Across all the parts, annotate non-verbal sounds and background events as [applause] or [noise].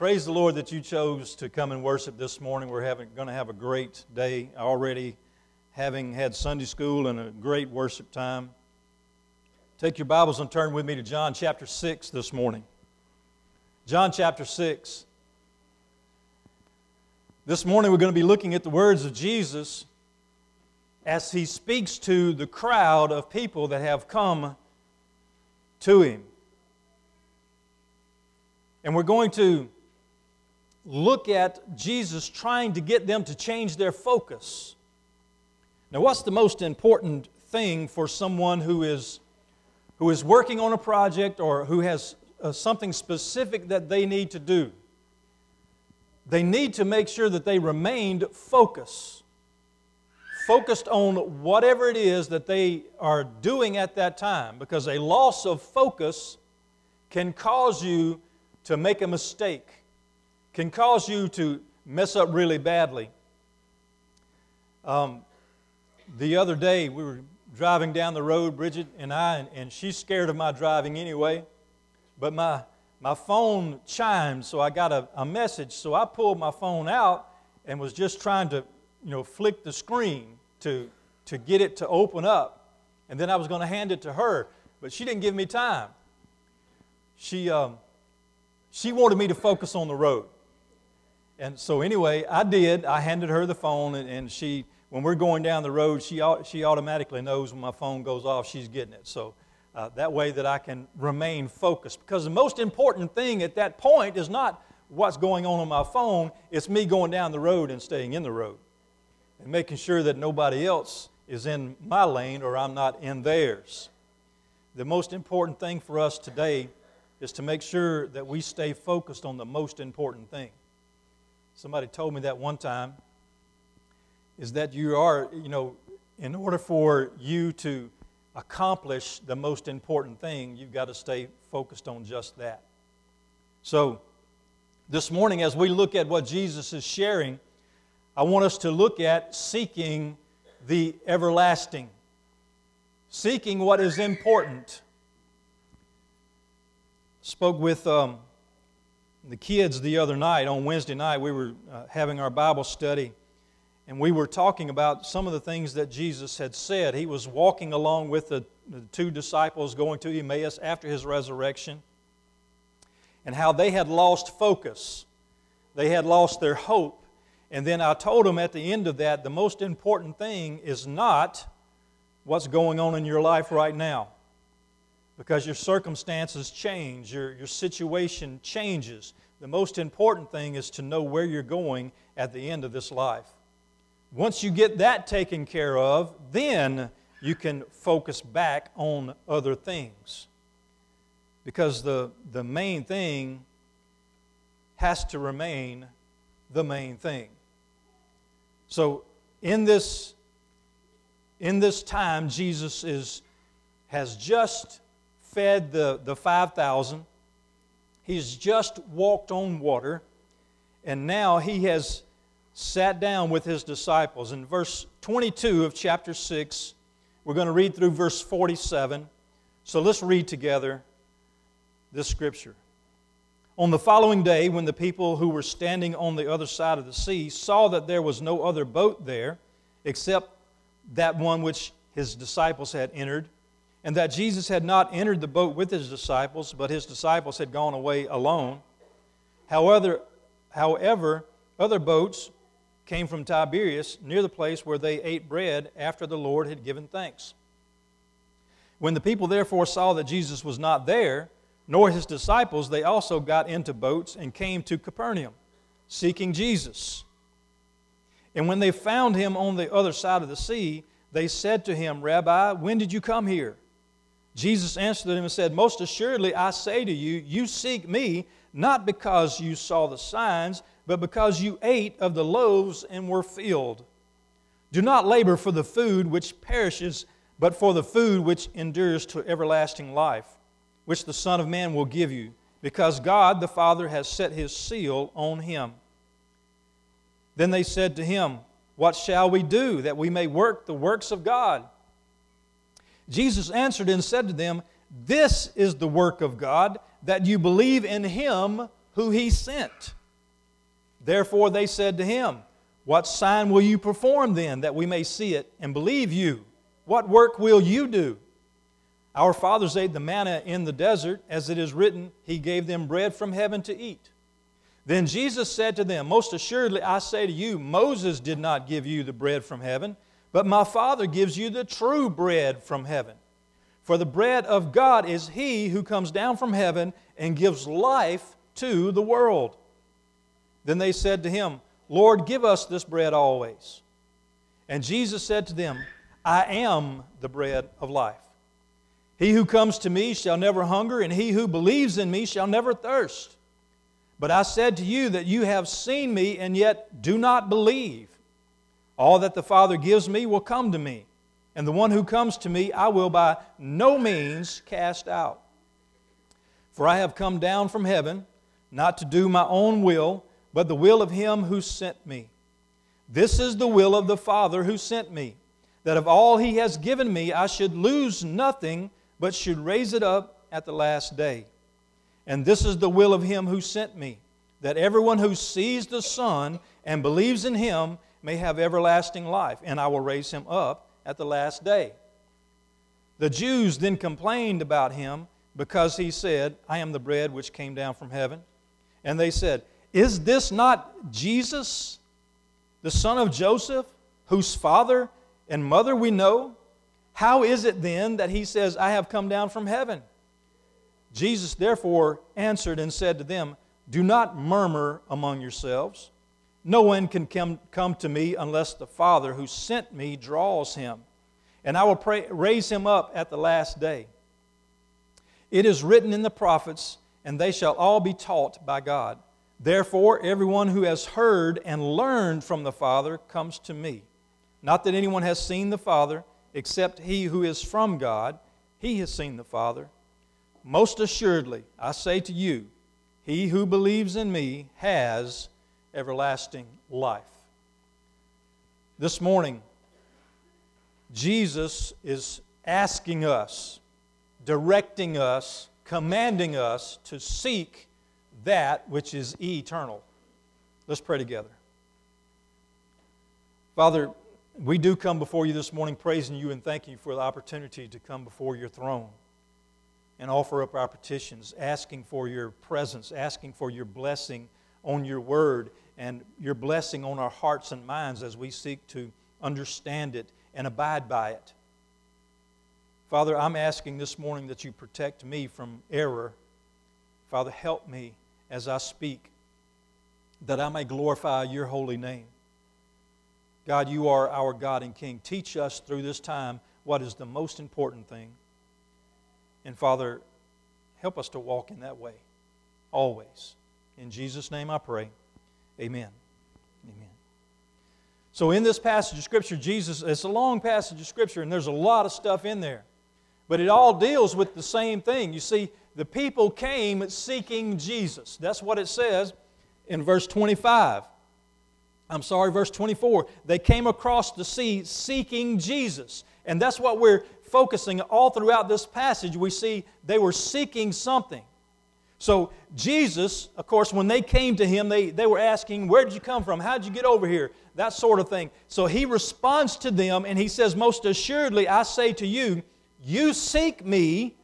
Praise the Lord that you chose to come and worship this morning. We're having, going to have a great day already, having had Sunday school and a great worship time. Take your Bibles and turn with me to John chapter 6 this morning. John chapter 6. This morning we're going to be looking at the words of Jesus as he speaks to the crowd of people that have come to him. And we're going to look at Jesus trying to get them to change their focus. Now, what's the most important thing for someone who is, who is working on a project or who has uh, something specific that they need to do? They need to make sure that they remained focused. Focused on whatever it is that they are doing at that time, because a loss of focus can cause you to make a mistake can cause you to mess up really badly. Um, the other day, we were driving down the road, Bridget and I, and, and she's scared of my driving anyway. But my, my phone chimed, so I got a, a message. So I pulled my phone out and was just trying to, you know, flick the screen to, to get it to open up. And then I was going to hand it to her, but she didn't give me time. She, um, she wanted me to focus on the road. And so, anyway, I did. I handed her the phone, and, and she, when we're going down the road, she, she automatically knows when my phone goes off, she's getting it. So, uh, that way that I can remain focused. Because the most important thing at that point is not what's going on on my phone, it's me going down the road and staying in the road and making sure that nobody else is in my lane or I'm not in theirs. The most important thing for us today is to make sure that we stay focused on the most important thing. Somebody told me that one time is that you are, you know, in order for you to accomplish the most important thing, you've got to stay focused on just that. So, this morning, as we look at what Jesus is sharing, I want us to look at seeking the everlasting, seeking what is important. Spoke with um, the kids the other night, on Wednesday night, we were uh, having our Bible study, and we were talking about some of the things that Jesus had said. He was walking along with the, the two disciples going to Emmaus after his resurrection, and how they had lost focus, they had lost their hope. And then I told them at the end of that the most important thing is not what's going on in your life right now because your circumstances change, your, your situation changes. The most important thing is to know where you're going at the end of this life. Once you get that taken care of, then you can focus back on other things. Because the, the main thing has to remain the main thing. So, in this, in this time, Jesus is, has just fed the, the 5,000. He's just walked on water, and now he has sat down with his disciples. In verse 22 of chapter 6, we're going to read through verse 47. So let's read together this scripture. On the following day, when the people who were standing on the other side of the sea saw that there was no other boat there except that one which his disciples had entered, and that Jesus had not entered the boat with his disciples, but his disciples had gone away alone. However, however, other boats came from Tiberias near the place where they ate bread after the Lord had given thanks. When the people therefore saw that Jesus was not there, nor his disciples, they also got into boats and came to Capernaum, seeking Jesus. And when they found him on the other side of the sea, they said to him, Rabbi, when did you come here? Jesus answered them and said, Most assuredly I say to you, you seek me not because you saw the signs, but because you ate of the loaves and were filled. Do not labor for the food which perishes, but for the food which endures to everlasting life, which the Son of Man will give you, because God the Father has set his seal on him. Then they said to him, What shall we do that we may work the works of God? Jesus answered and said to them, This is the work of God, that you believe in him who he sent. Therefore they said to him, What sign will you perform then, that we may see it and believe you? What work will you do? Our fathers ate the manna in the desert, as it is written, He gave them bread from heaven to eat. Then Jesus said to them, Most assuredly I say to you, Moses did not give you the bread from heaven, but my Father gives you the true bread from heaven. For the bread of God is he who comes down from heaven and gives life to the world. Then they said to him, Lord, give us this bread always. And Jesus said to them, I am the bread of life. He who comes to me shall never hunger, and he who believes in me shall never thirst. But I said to you that you have seen me, and yet do not believe. All that the Father gives me will come to me, and the one who comes to me I will by no means cast out. For I have come down from heaven, not to do my own will, but the will of him who sent me. This is the will of the Father who sent me, that of all he has given me I should lose nothing, but should raise it up at the last day. And this is the will of him who sent me, that everyone who sees the Son and believes in him may have everlasting life, and I will raise him up at the last day. The Jews then complained about him because he said, I am the bread which came down from heaven. And they said, Is this not Jesus, the son of Joseph, whose father and mother we know? How is it then that he says, I have come down from heaven? Jesus therefore answered and said to them, Do not murmur among yourselves. No one can come, to me unless the Father who sent me draws him, and I will pray, raise him up at the last day. It is written in the prophets, and they shall all be taught by God. Therefore, everyone who has heard and learned from the Father comes to me. Not that anyone has seen the Father, except he who is from God, he has seen the Father. Most assuredly, I say to you, he who believes in me has everlasting life. This morning, Jesus is asking us, directing us, commanding us to seek that which is eternal. Let's pray together. Father, we do come before you this morning praising you and thanking you for the opportunity to come before your throne and offer up our petitions, asking for your presence, asking for your blessing on your word and your blessing on our hearts and minds as we seek to understand it and abide by it. Father, I'm asking this morning that you protect me from error. Father, help me as I speak that I may glorify your holy name. God, you are our God and King. Teach us through this time what is the most important thing. And Father, help us to walk in that way always. In Jesus' name I pray. Amen. Amen. So, in this passage of Scripture, Jesus, it's a long passage of Scripture, and there's a lot of stuff in there. But it all deals with the same thing. You see, the people came seeking Jesus. That's what it says in verse 25. I'm sorry, verse 24. They came across the sea seeking Jesus. And that's what we're focusing all throughout this passage. We see they were seeking something. So, Jesus, of course, when they came to him, they, they were asking, Where did you come from? How did you get over here? That sort of thing. So, he responds to them and he says, Most assuredly, I say to you, you seek me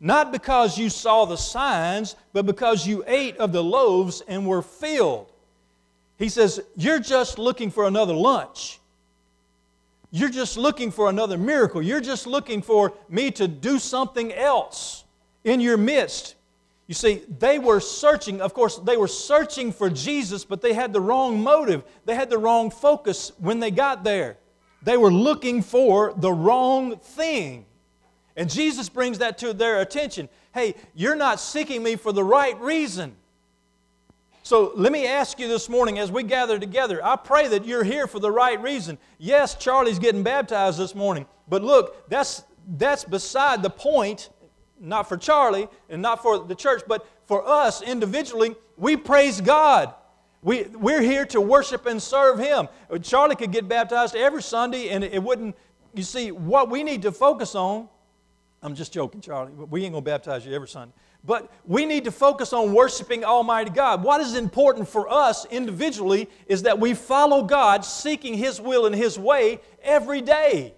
not because you saw the signs, but because you ate of the loaves and were filled. He says, You're just looking for another lunch. You're just looking for another miracle. You're just looking for me to do something else in your midst. You see, they were searching, of course, they were searching for Jesus, but they had the wrong motive. They had the wrong focus when they got there. They were looking for the wrong thing. And Jesus brings that to their attention. Hey, you're not seeking me for the right reason. So let me ask you this morning as we gather together, I pray that you're here for the right reason. Yes, Charlie's getting baptized this morning, but look, that's, that's beside the point, not for Charlie and not for the church, but for us individually. We praise God. We, we're here to worship and serve Him. Charlie could get baptized every Sunday and it wouldn't, you see, what we need to focus on, I'm just joking, Charlie, we ain't to baptize you every Sunday. But we need to focus on worshiping Almighty God. What is important for us individually is that we follow God, seeking His will and His way every day.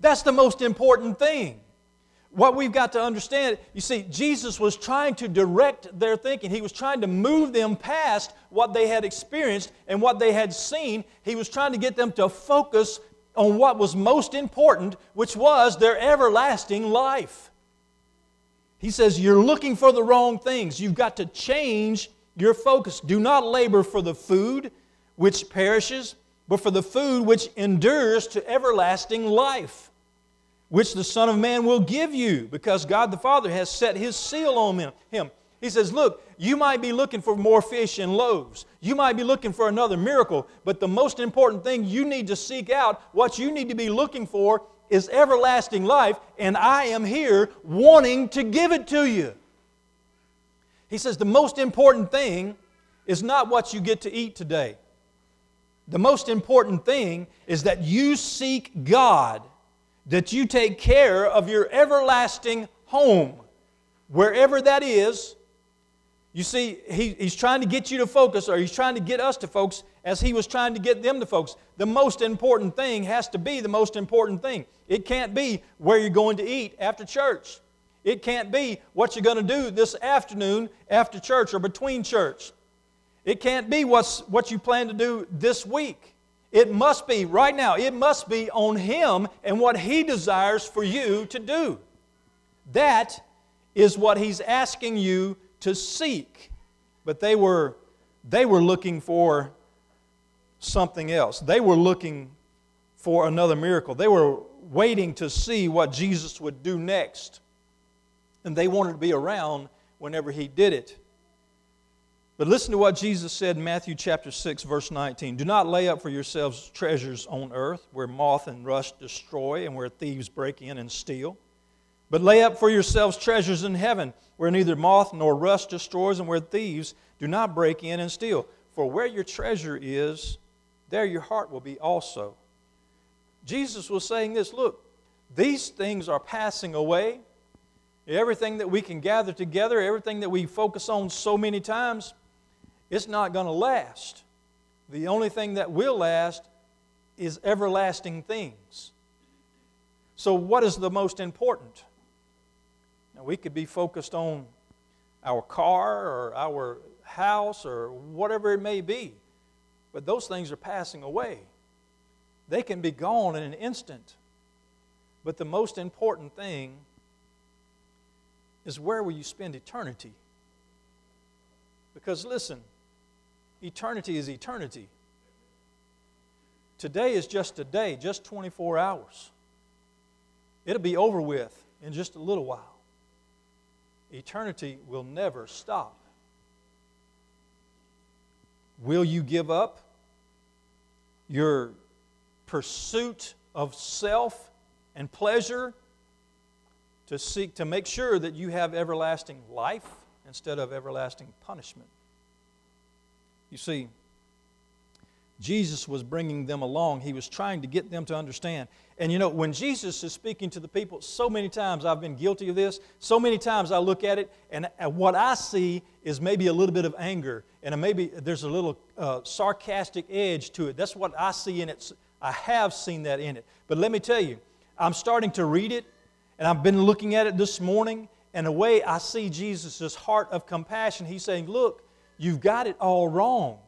That's the most important thing. What we've got to understand, you see, Jesus was trying to direct their thinking. He was trying to move them past what they had experienced and what they had seen. He was trying to get them to focus on what was most important, which was their everlasting life. He says, You're looking for the wrong things. You've got to change your focus. Do not labor for the food which perishes, but for the food which endures to everlasting life which the Son of Man will give you, because God the Father has set His seal on him. He says, Look, you might be looking for more fish and loaves. You might be looking for another miracle, but the most important thing you need to seek out, what you need to be looking for, is everlasting life, and I am here wanting to give it to you. He says, The most important thing is not what you get to eat today. The most important thing is that you seek God that you take care of your everlasting home, wherever that is. You see, he, he's trying to get you to focus, or he's trying to get us to focus as he was trying to get them to focus. The most important thing has to be the most important thing. It can't be where you're going to eat after church. It can't be what you're going to do this afternoon after church or between church. It can't be what's, what you plan to do this week. It must be, right now, it must be on Him and what He desires for you to do. That is what He's asking you to seek. But they were, they were looking for something else. They were looking for another miracle. They were waiting to see what Jesus would do next. And they wanted to be around whenever He did it. But listen to what Jesus said in Matthew chapter 6 verse 19. Do not lay up for yourselves treasures on earth where moth and rust destroy and where thieves break in and steal. But lay up for yourselves treasures in heaven where neither moth nor rust destroys and where thieves do not break in and steal. For where your treasure is, there your heart will be also. Jesus was saying this, look, these things are passing away. Everything that we can gather together, everything that we focus on so many times, it's not going to last. The only thing that will last is everlasting things. So, what is the most important? Now, we could be focused on our car or our house or whatever it may be, but those things are passing away. They can be gone in an instant. But the most important thing is where will you spend eternity? Because listen, eternity is eternity. Today is just a day, just 24 hours. It'll be over with in just a little while. Eternity will never stop. Will you give up your pursuit of self and pleasure to seek to make sure that you have everlasting life instead of everlasting punishment? You see, Jesus was bringing them along. He was trying to get them to understand. And you know, when Jesus is speaking to the people, so many times I've been guilty of this. So many times I look at it, and what I see is maybe a little bit of anger, and maybe there's a little uh, sarcastic edge to it. That's what I see in it. I have seen that in it. But let me tell you, I'm starting to read it, and I've been looking at it this morning, and the way I see Jesus' heart of compassion, he's saying, Look, You've got it all wrong.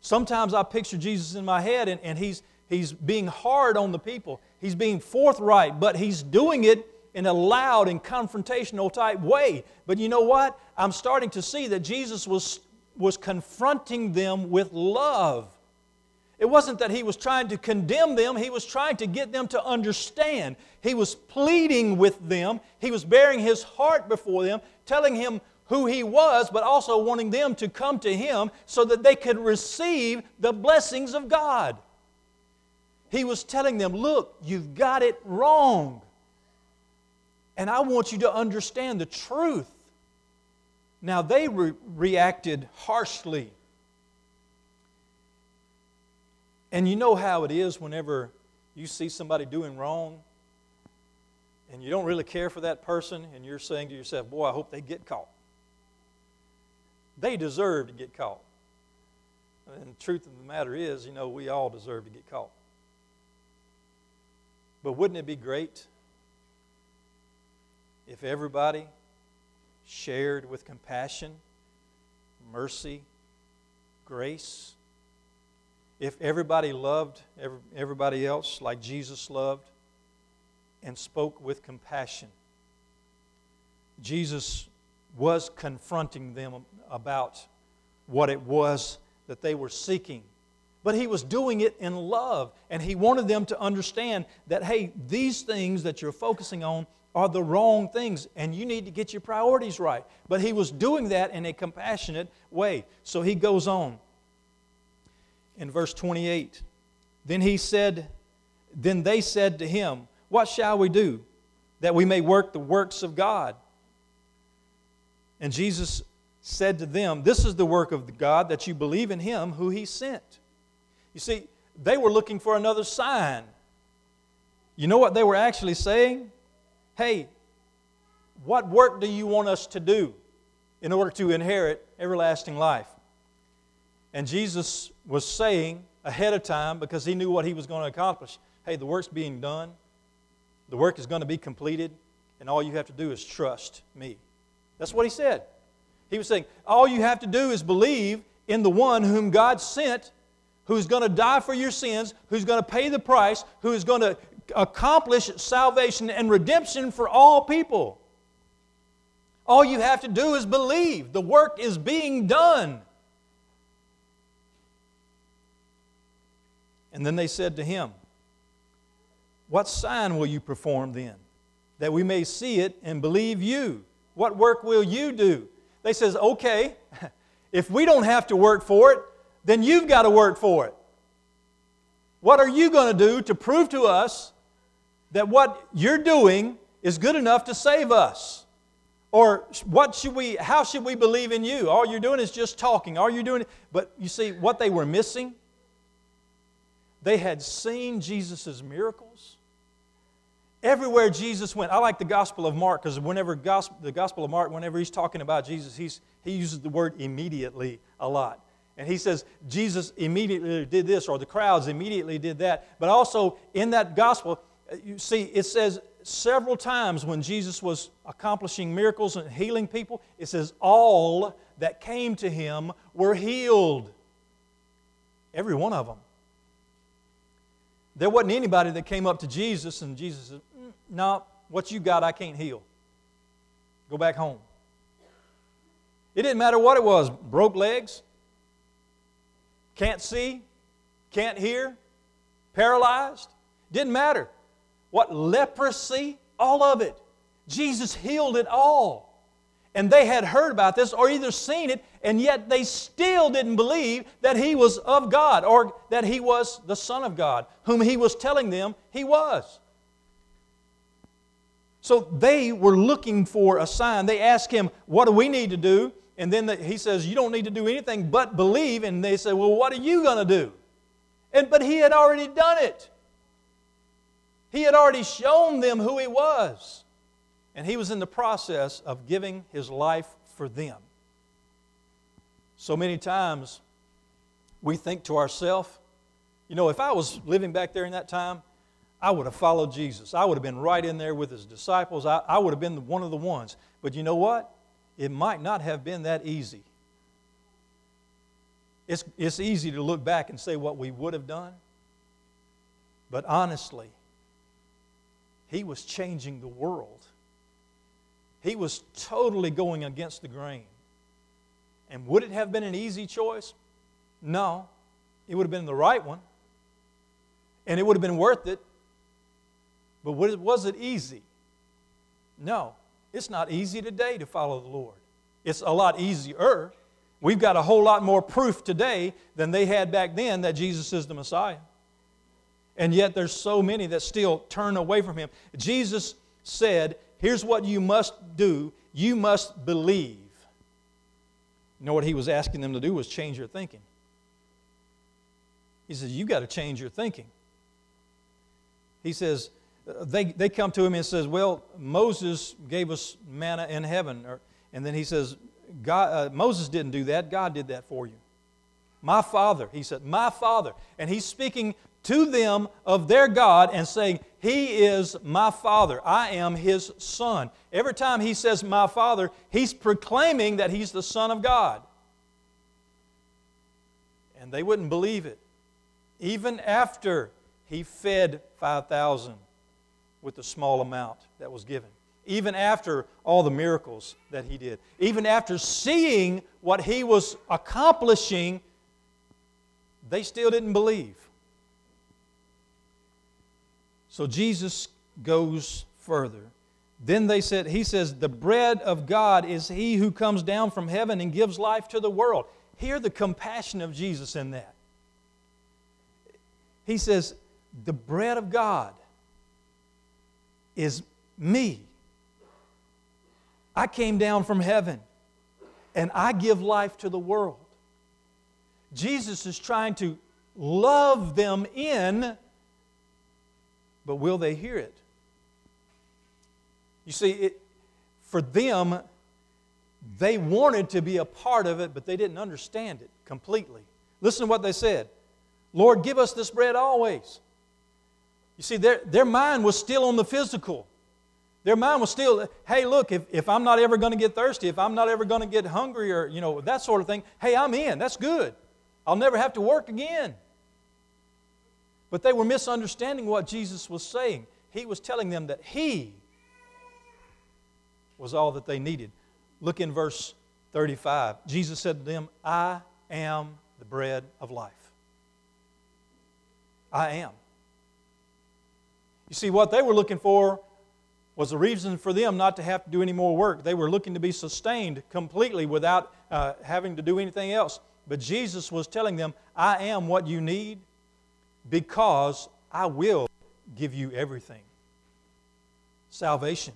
Sometimes I picture Jesus in my head and, and he's, he's being hard on the people. He's being forthright, but he's doing it in a loud and confrontational type way. But you know what? I'm starting to see that Jesus was, was confronting them with love. It wasn't that he was trying to condemn them, he was trying to get them to understand. He was pleading with them, he was baring his heart before them, telling him who he was, but also wanting them to come to him so that they could receive the blessings of God. He was telling them, Look, you've got it wrong. And I want you to understand the truth. Now, they re- reacted harshly. And you know how it is whenever you see somebody doing wrong and you don't really care for that person, and you're saying to yourself, Boy, I hope they get caught. They deserve to get caught. And the truth of the matter is, you know, we all deserve to get caught. But wouldn't it be great if everybody shared with compassion, mercy, grace? If everybody loved everybody else like Jesus loved and spoke with compassion? Jesus was confronting them about what it was that they were seeking. But he was doing it in love, and he wanted them to understand that, hey, these things that you're focusing on are the wrong things, and you need to get your priorities right. But he was doing that in a compassionate way. So he goes on in verse 28. Then he said, Then they said to him, What shall we do that we may work the works of God? And Jesus said to them, This is the work of God, that you believe in him who he sent. You see, they were looking for another sign. You know what they were actually saying? Hey, what work do you want us to do in order to inherit everlasting life? And Jesus was saying ahead of time, because he knew what he was going to accomplish hey, the work's being done, the work is going to be completed, and all you have to do is trust me. That's what he said. He was saying, all you have to do is believe in the one whom God sent, who's going to die for your sins, who's going to pay the price, who is going to accomplish salvation and redemption for all people. All you have to do is believe. The work is being done. And then they said to him, What sign will you perform then, that we may see it and believe you? What work will you do? They says, okay, [laughs] if we don't have to work for it, then you've got to work for it. What are you going to do to prove to us that what you're doing is good enough to save us? Or what should we, how should we believe in you? All you're doing is just talking. All you're doing, but you see what they were missing? They had seen Jesus' miracles. Everywhere Jesus went, I like the Gospel of Mark because whenever gospel, the Gospel of Mark, whenever he's talking about Jesus, he's, he uses the word immediately a lot. And he says Jesus immediately did this, or the crowds immediately did that. But also in that Gospel, uh, you see, it says several times when Jesus was accomplishing miracles and healing people, it says all that came to him were healed. Every one of them. There wasn't anybody that came up to Jesus and Jesus said, no, what you got, I can't heal. Go back home. It didn't matter what it was broke legs, can't see, can't hear, paralyzed. Didn't matter. What leprosy, all of it. Jesus healed it all. And they had heard about this or either seen it, and yet they still didn't believe that he was of God or that he was the Son of God, whom he was telling them he was. So they were looking for a sign. They asked him, What do we need to do? And then he says, You don't need to do anything but believe. And they said, Well, what are you going to do? And, but he had already done it. He had already shown them who he was. And he was in the process of giving his life for them. So many times we think to ourselves, you know, if I was living back there in that time, I would have followed Jesus. I would have been right in there with his disciples. I, I would have been one of the ones. But you know what? It might not have been that easy. It's, it's easy to look back and say what we would have done. But honestly, he was changing the world. He was totally going against the grain. And would it have been an easy choice? No. It would have been the right one. And it would have been worth it. But was it easy? No. It's not easy today to follow the Lord. It's a lot easier. We've got a whole lot more proof today than they had back then that Jesus is the Messiah. And yet there's so many that still turn away from him. Jesus said, Here's what you must do you must believe. You know what he was asking them to do was change your thinking. He says, You've got to change your thinking. He says, they, they come to him and says, well, Moses gave us manna in heaven. Or, and then he says, God, uh, Moses didn't do that. God did that for you. My father, he said, my father. And he's speaking to them of their God and saying, He is my Father. I am His Son. Every time He says, My Father, He's proclaiming that He's the Son of God. And they wouldn't believe it. Even after He fed 5,000 with the small amount that was given. Even after all the miracles that He did. Even after seeing what He was accomplishing, they still didn't believe. So Jesus goes further. Then they said, He says, The bread of God is He who comes down from heaven and gives life to the world. Hear the compassion of Jesus in that. He says, The bread of God is me. I came down from heaven and I give life to the world. Jesus is trying to love them in but will they hear it? You see, it, for them, they wanted to be a part of it, but they didn't understand it completely. Listen to what they said Lord, give us this bread always. You see, their, their mind was still on the physical. Their mind was still, hey, look, if, if I'm not ever going to get thirsty, if I'm not ever going to get hungry or, you know, that sort of thing, hey, I'm in. That's good. I'll never have to work again. But they were misunderstanding what Jesus was saying. He was telling them that He was all that they needed. Look in verse 35. Jesus said to them, I am the bread of life. I am. You see, what they were looking for was a reason for them not to have to do any more work. They were looking to be sustained completely without uh, having to do anything else. But Jesus was telling them, I am what you need because I will give you everything. Salvation,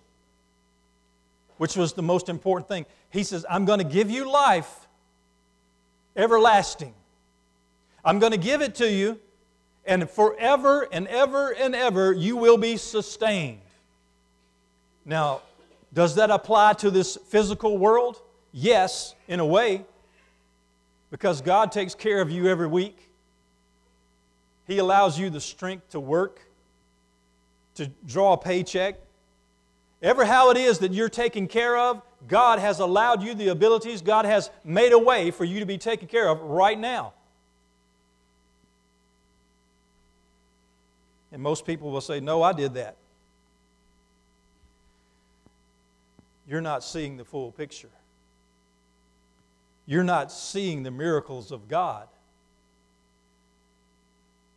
which was the most important thing. He says, I'm going to give you life everlasting. I'm going to give it to you, and forever and ever and ever you will be sustained. Now, does that apply to this physical world? Yes, in a way, because God takes care of you every week. He allows you the strength to work, to draw a paycheck. Ever how it is that you're taken care of, God has allowed you the abilities, God has made a way for you to be taken care of right now. And most people will say, No, I did that. You're not seeing the full picture. You're not seeing the miracles of God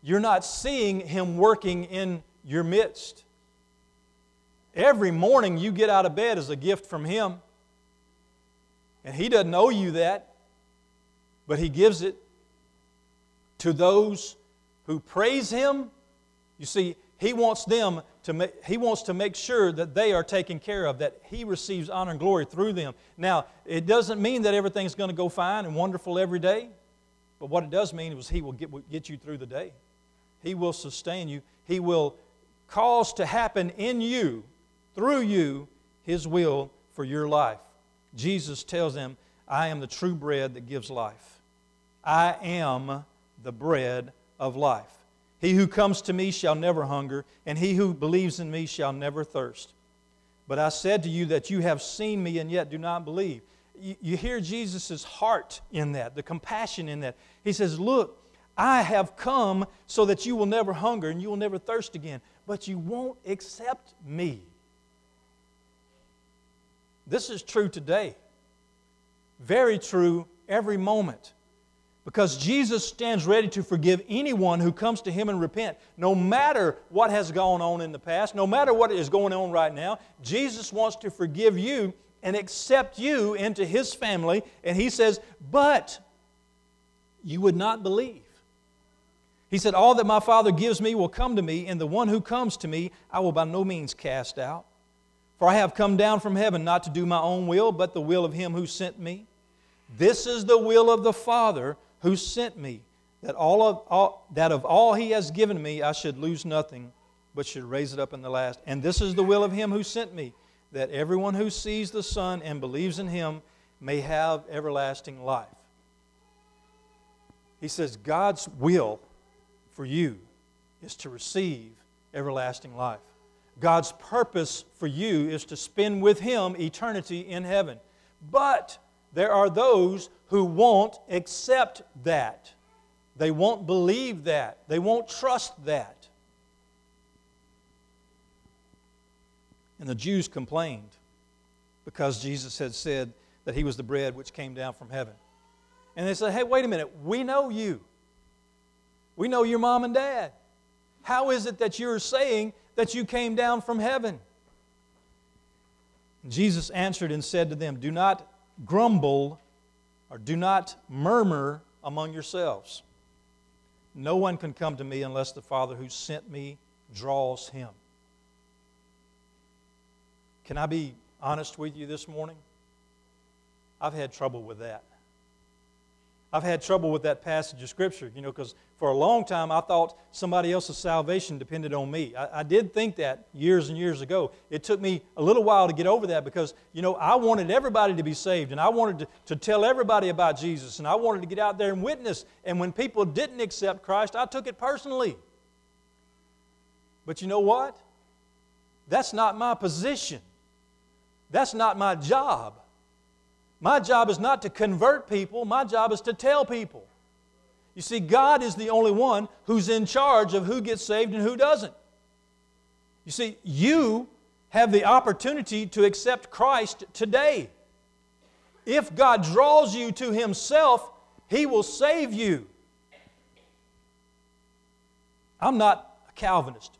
you're not seeing Him working in your midst. Every morning you get out of bed is a gift from Him. And He doesn't owe you that, but He gives it to those who praise Him. You see, He wants them to make, He wants to make sure that they are taken care of, that He receives honor and glory through them. Now, it doesn't mean that everything's going to go fine and wonderful every day, but what it does mean is He will get, get you through the day. He will sustain you. He will cause to happen in you, through you, His will for your life. Jesus tells them, I am the true bread that gives life. I am the bread of life. He who comes to me shall never hunger, and he who believes in me shall never thirst. But I said to you that you have seen me and yet do not believe. You, hear Jesus' heart in that, the compassion in that. He says, Look, I have come so that you will never hunger and you will never thirst again, but you won't accept me. This is true today. Very true every moment. Because Jesus stands ready to forgive anyone who comes to Him and repent. No matter what has gone on in the past, no matter what is going on right now, Jesus wants to forgive you and accept you into His family. And He says, But you would not believe. He said, All that my Father gives me will come to me, and the one who comes to me I will by no means cast out. For I have come down from heaven not to do my own will, but the will of him who sent me. This is the will of the Father who sent me, that, all of, all, that of all he has given me I should lose nothing, but should raise it up in the last. And this is the will of him who sent me, that everyone who sees the Son and believes in him may have everlasting life. He says, God's will for you is to receive everlasting life. God's purpose for you is to spend with Him eternity in heaven. But there are those who won't accept that. They won't believe that. They won't trust that. And the Jews complained because Jesus had said that He was the bread which came down from heaven. And they said, hey, wait a minute, we know you. We know your mom and dad. How is it that you're saying that you came down from heaven? Jesus answered and said to them, Do not grumble or do not murmur among yourselves. No one can come to me unless the Father who sent me draws him. Can I be honest with you this morning? I've had trouble with that. I've had trouble with that passage of Scripture, you know, because for a long time I thought somebody else's salvation depended on me. I, I, did think that years and years ago. It took me a little while to get over that because, you know, I wanted everybody to be saved and I wanted to, to tell everybody about Jesus and I wanted to get out there and witness. And when people didn't accept Christ, I took it personally. But you know what? That's not my position, that's not my job. My job is not to convert people, my job is to tell people. You see, God is the only one who's in charge of who gets saved and who doesn't. You see, you have the opportunity to accept Christ today. If God draws you to Himself, He will save you. I'm not a Calvinist.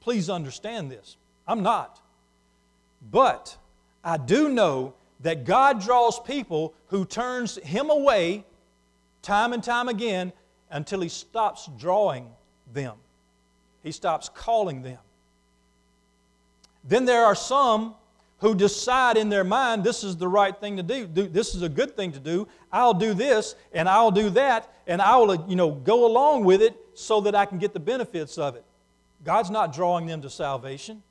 Please understand this. I'm not. But I do know that God draws people who turns him away time and time again until he stops drawing them. He stops calling them. Then there are some who decide in their mind this is the right thing to do. This is a good thing to do. I'll do this and I'll do that and I will you know, go along with it so that I can get the benefits of it. God's not drawing them to salvation.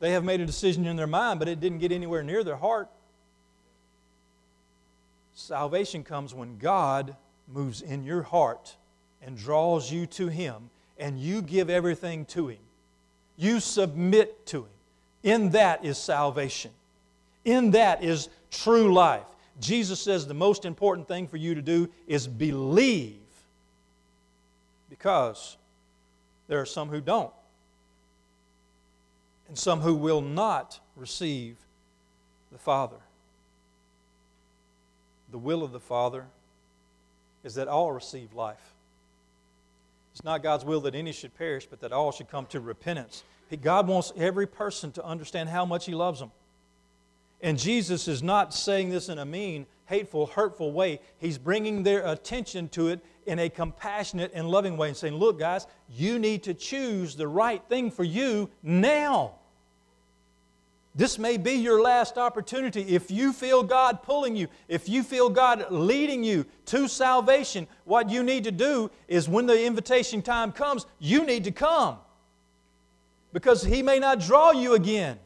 They have made a decision in their mind, but it didn't get anywhere near their heart. Salvation comes when God moves in your heart and draws you to Him, and you give everything to Him. You submit to Him. In that is salvation. In that is true life. Jesus says the most important thing for you to do is believe because there are some who don't and some who will not receive the Father. The will of the Father is that all receive life. It's not God's will that any should perish, but that all should come to repentance. God wants every person to understand how much He loves them. And Jesus is not saying this in a mean, hateful, hurtful way. He's bringing their attention to it in a compassionate and loving way and saying, Look, guys, you need to choose the right thing for you now. This may be your last opportunity. If you feel God pulling you, if you feel God leading you to salvation, what you need to do is when the invitation time comes, you need to come. Because He may not draw you again.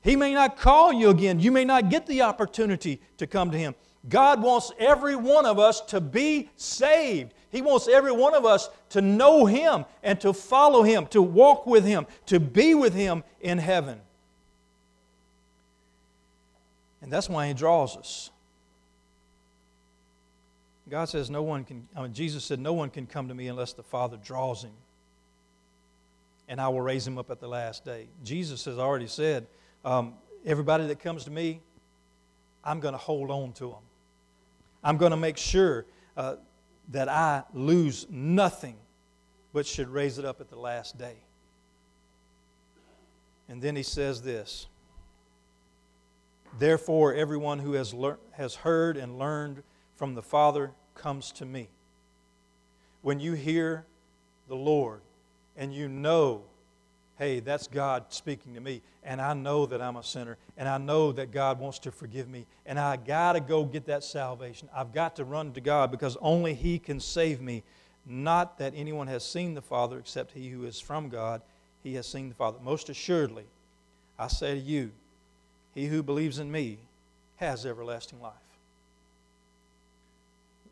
He may not call you again. You may not get the opportunity to come to Him. God wants every one of us to be saved. He wants every one of us to know Him and to follow Him, to walk with Him, to be with Him in heaven. And that's why he draws us. God says, no one can, I mean, Jesus said, no one can come to me unless the Father draws him. And I will raise him up at the last day. Jesus has already said, um, everybody that comes to me, I'm going to hold on to them. I'm going to make sure uh, that I lose nothing, but should raise it up at the last day. And then he says this Therefore, everyone who has, lear- has heard and learned from the Father comes to me. When you hear the Lord and you know, hey, that's God speaking to me, and I know that I'm a sinner, and I know that God wants to forgive me, and I got to go get that salvation. I've got to run to God because only He can save me. Not that anyone has seen the Father except He who is from God, he has seen the Father. Most assuredly, I say to you, he who believes in me has everlasting life.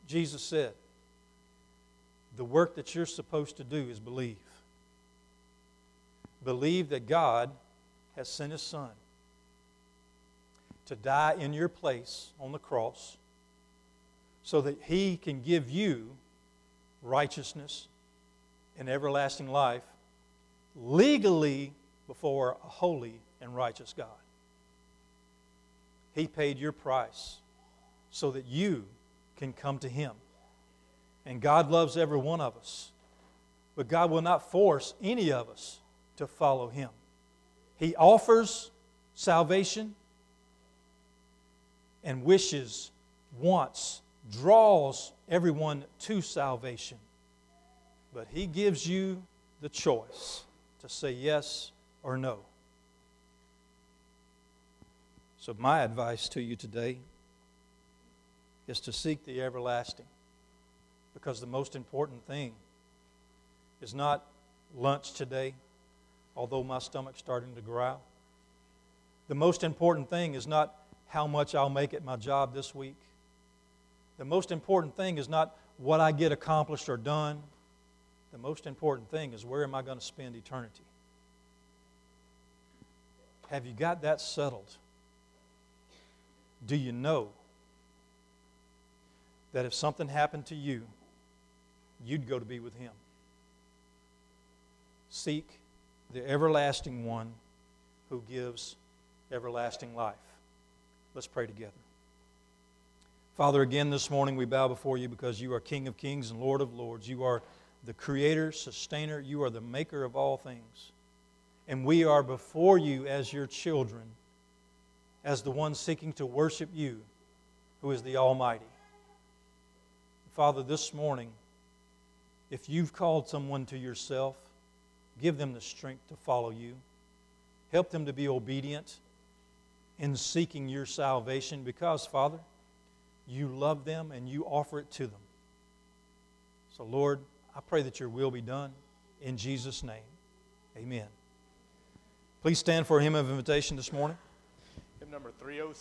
Jesus said, the work that you're supposed to do is believe. Believe that God has sent His Son to die in your place on the cross so that He can give you righteousness and everlasting life legally before a holy and righteous God. He paid your price so that you can come to Him. And God loves every one of us. But God will not force any of us to follow Him. He offers salvation and wishes, wants, draws everyone to salvation. But He gives you the choice to say yes or no. So, my advice to you today is to seek the everlasting. Because the most important thing is not lunch today, although my stomach's starting to growl. The most important thing is not how much I'll make at my job this week. The most important thing is not what I get accomplished or done. The most important thing is where am I going to spend eternity? Have you got that settled? Do you know that if something happened to you, you'd go to be with Him? Seek the everlasting one who gives everlasting life. Let's pray together. Father, again this morning we bow before you because you are King of kings and Lord of lords. You are the creator, sustainer, you are the maker of all things. And we are before you as your children, as the one seeking to worship you, who is the Almighty. Father, this morning, if you've called someone to yourself, give them the strength to follow you. Help them to be obedient in seeking your salvation because, Father, you love them and you offer it to them. So, Lord, I pray that your will be done in Jesus' name. Amen. Please stand for a hymn of invitation this morning. Number 306.